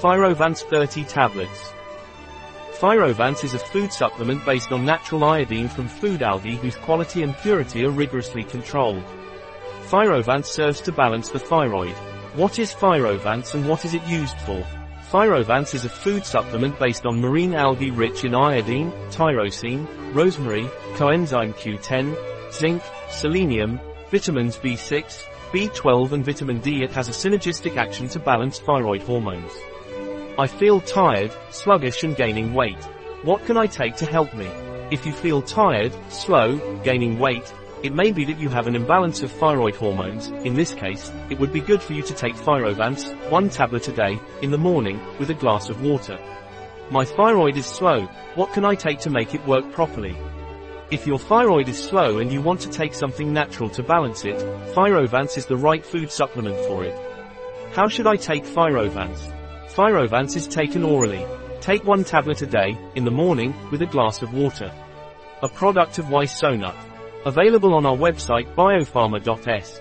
Thyrovance 30 tablets. Thyrovance is a food supplement based on natural iodine from food algae whose quality and purity are rigorously controlled. Thyrovance serves to balance the thyroid. What is Thyrovance and what is it used for? Thyrovance is a food supplement based on marine algae rich in iodine, tyrosine, rosemary, coenzyme Q10, zinc, selenium, vitamins B6, B12 and vitamin D. It has a synergistic action to balance thyroid hormones. I feel tired, sluggish and gaining weight. What can I take to help me? If you feel tired, slow, gaining weight, it may be that you have an imbalance of thyroid hormones, in this case, it would be good for you to take Thyrovance, one tablet a day, in the morning, with a glass of water. My thyroid is slow, what can I take to make it work properly? If your thyroid is slow and you want to take something natural to balance it, Thyrovance is the right food supplement for it. How should I take Thyrovance? Thyrovance is taken orally. Take one tablet a day, in the morning, with a glass of water. A product of Ysonut. Available on our website biopharma.s.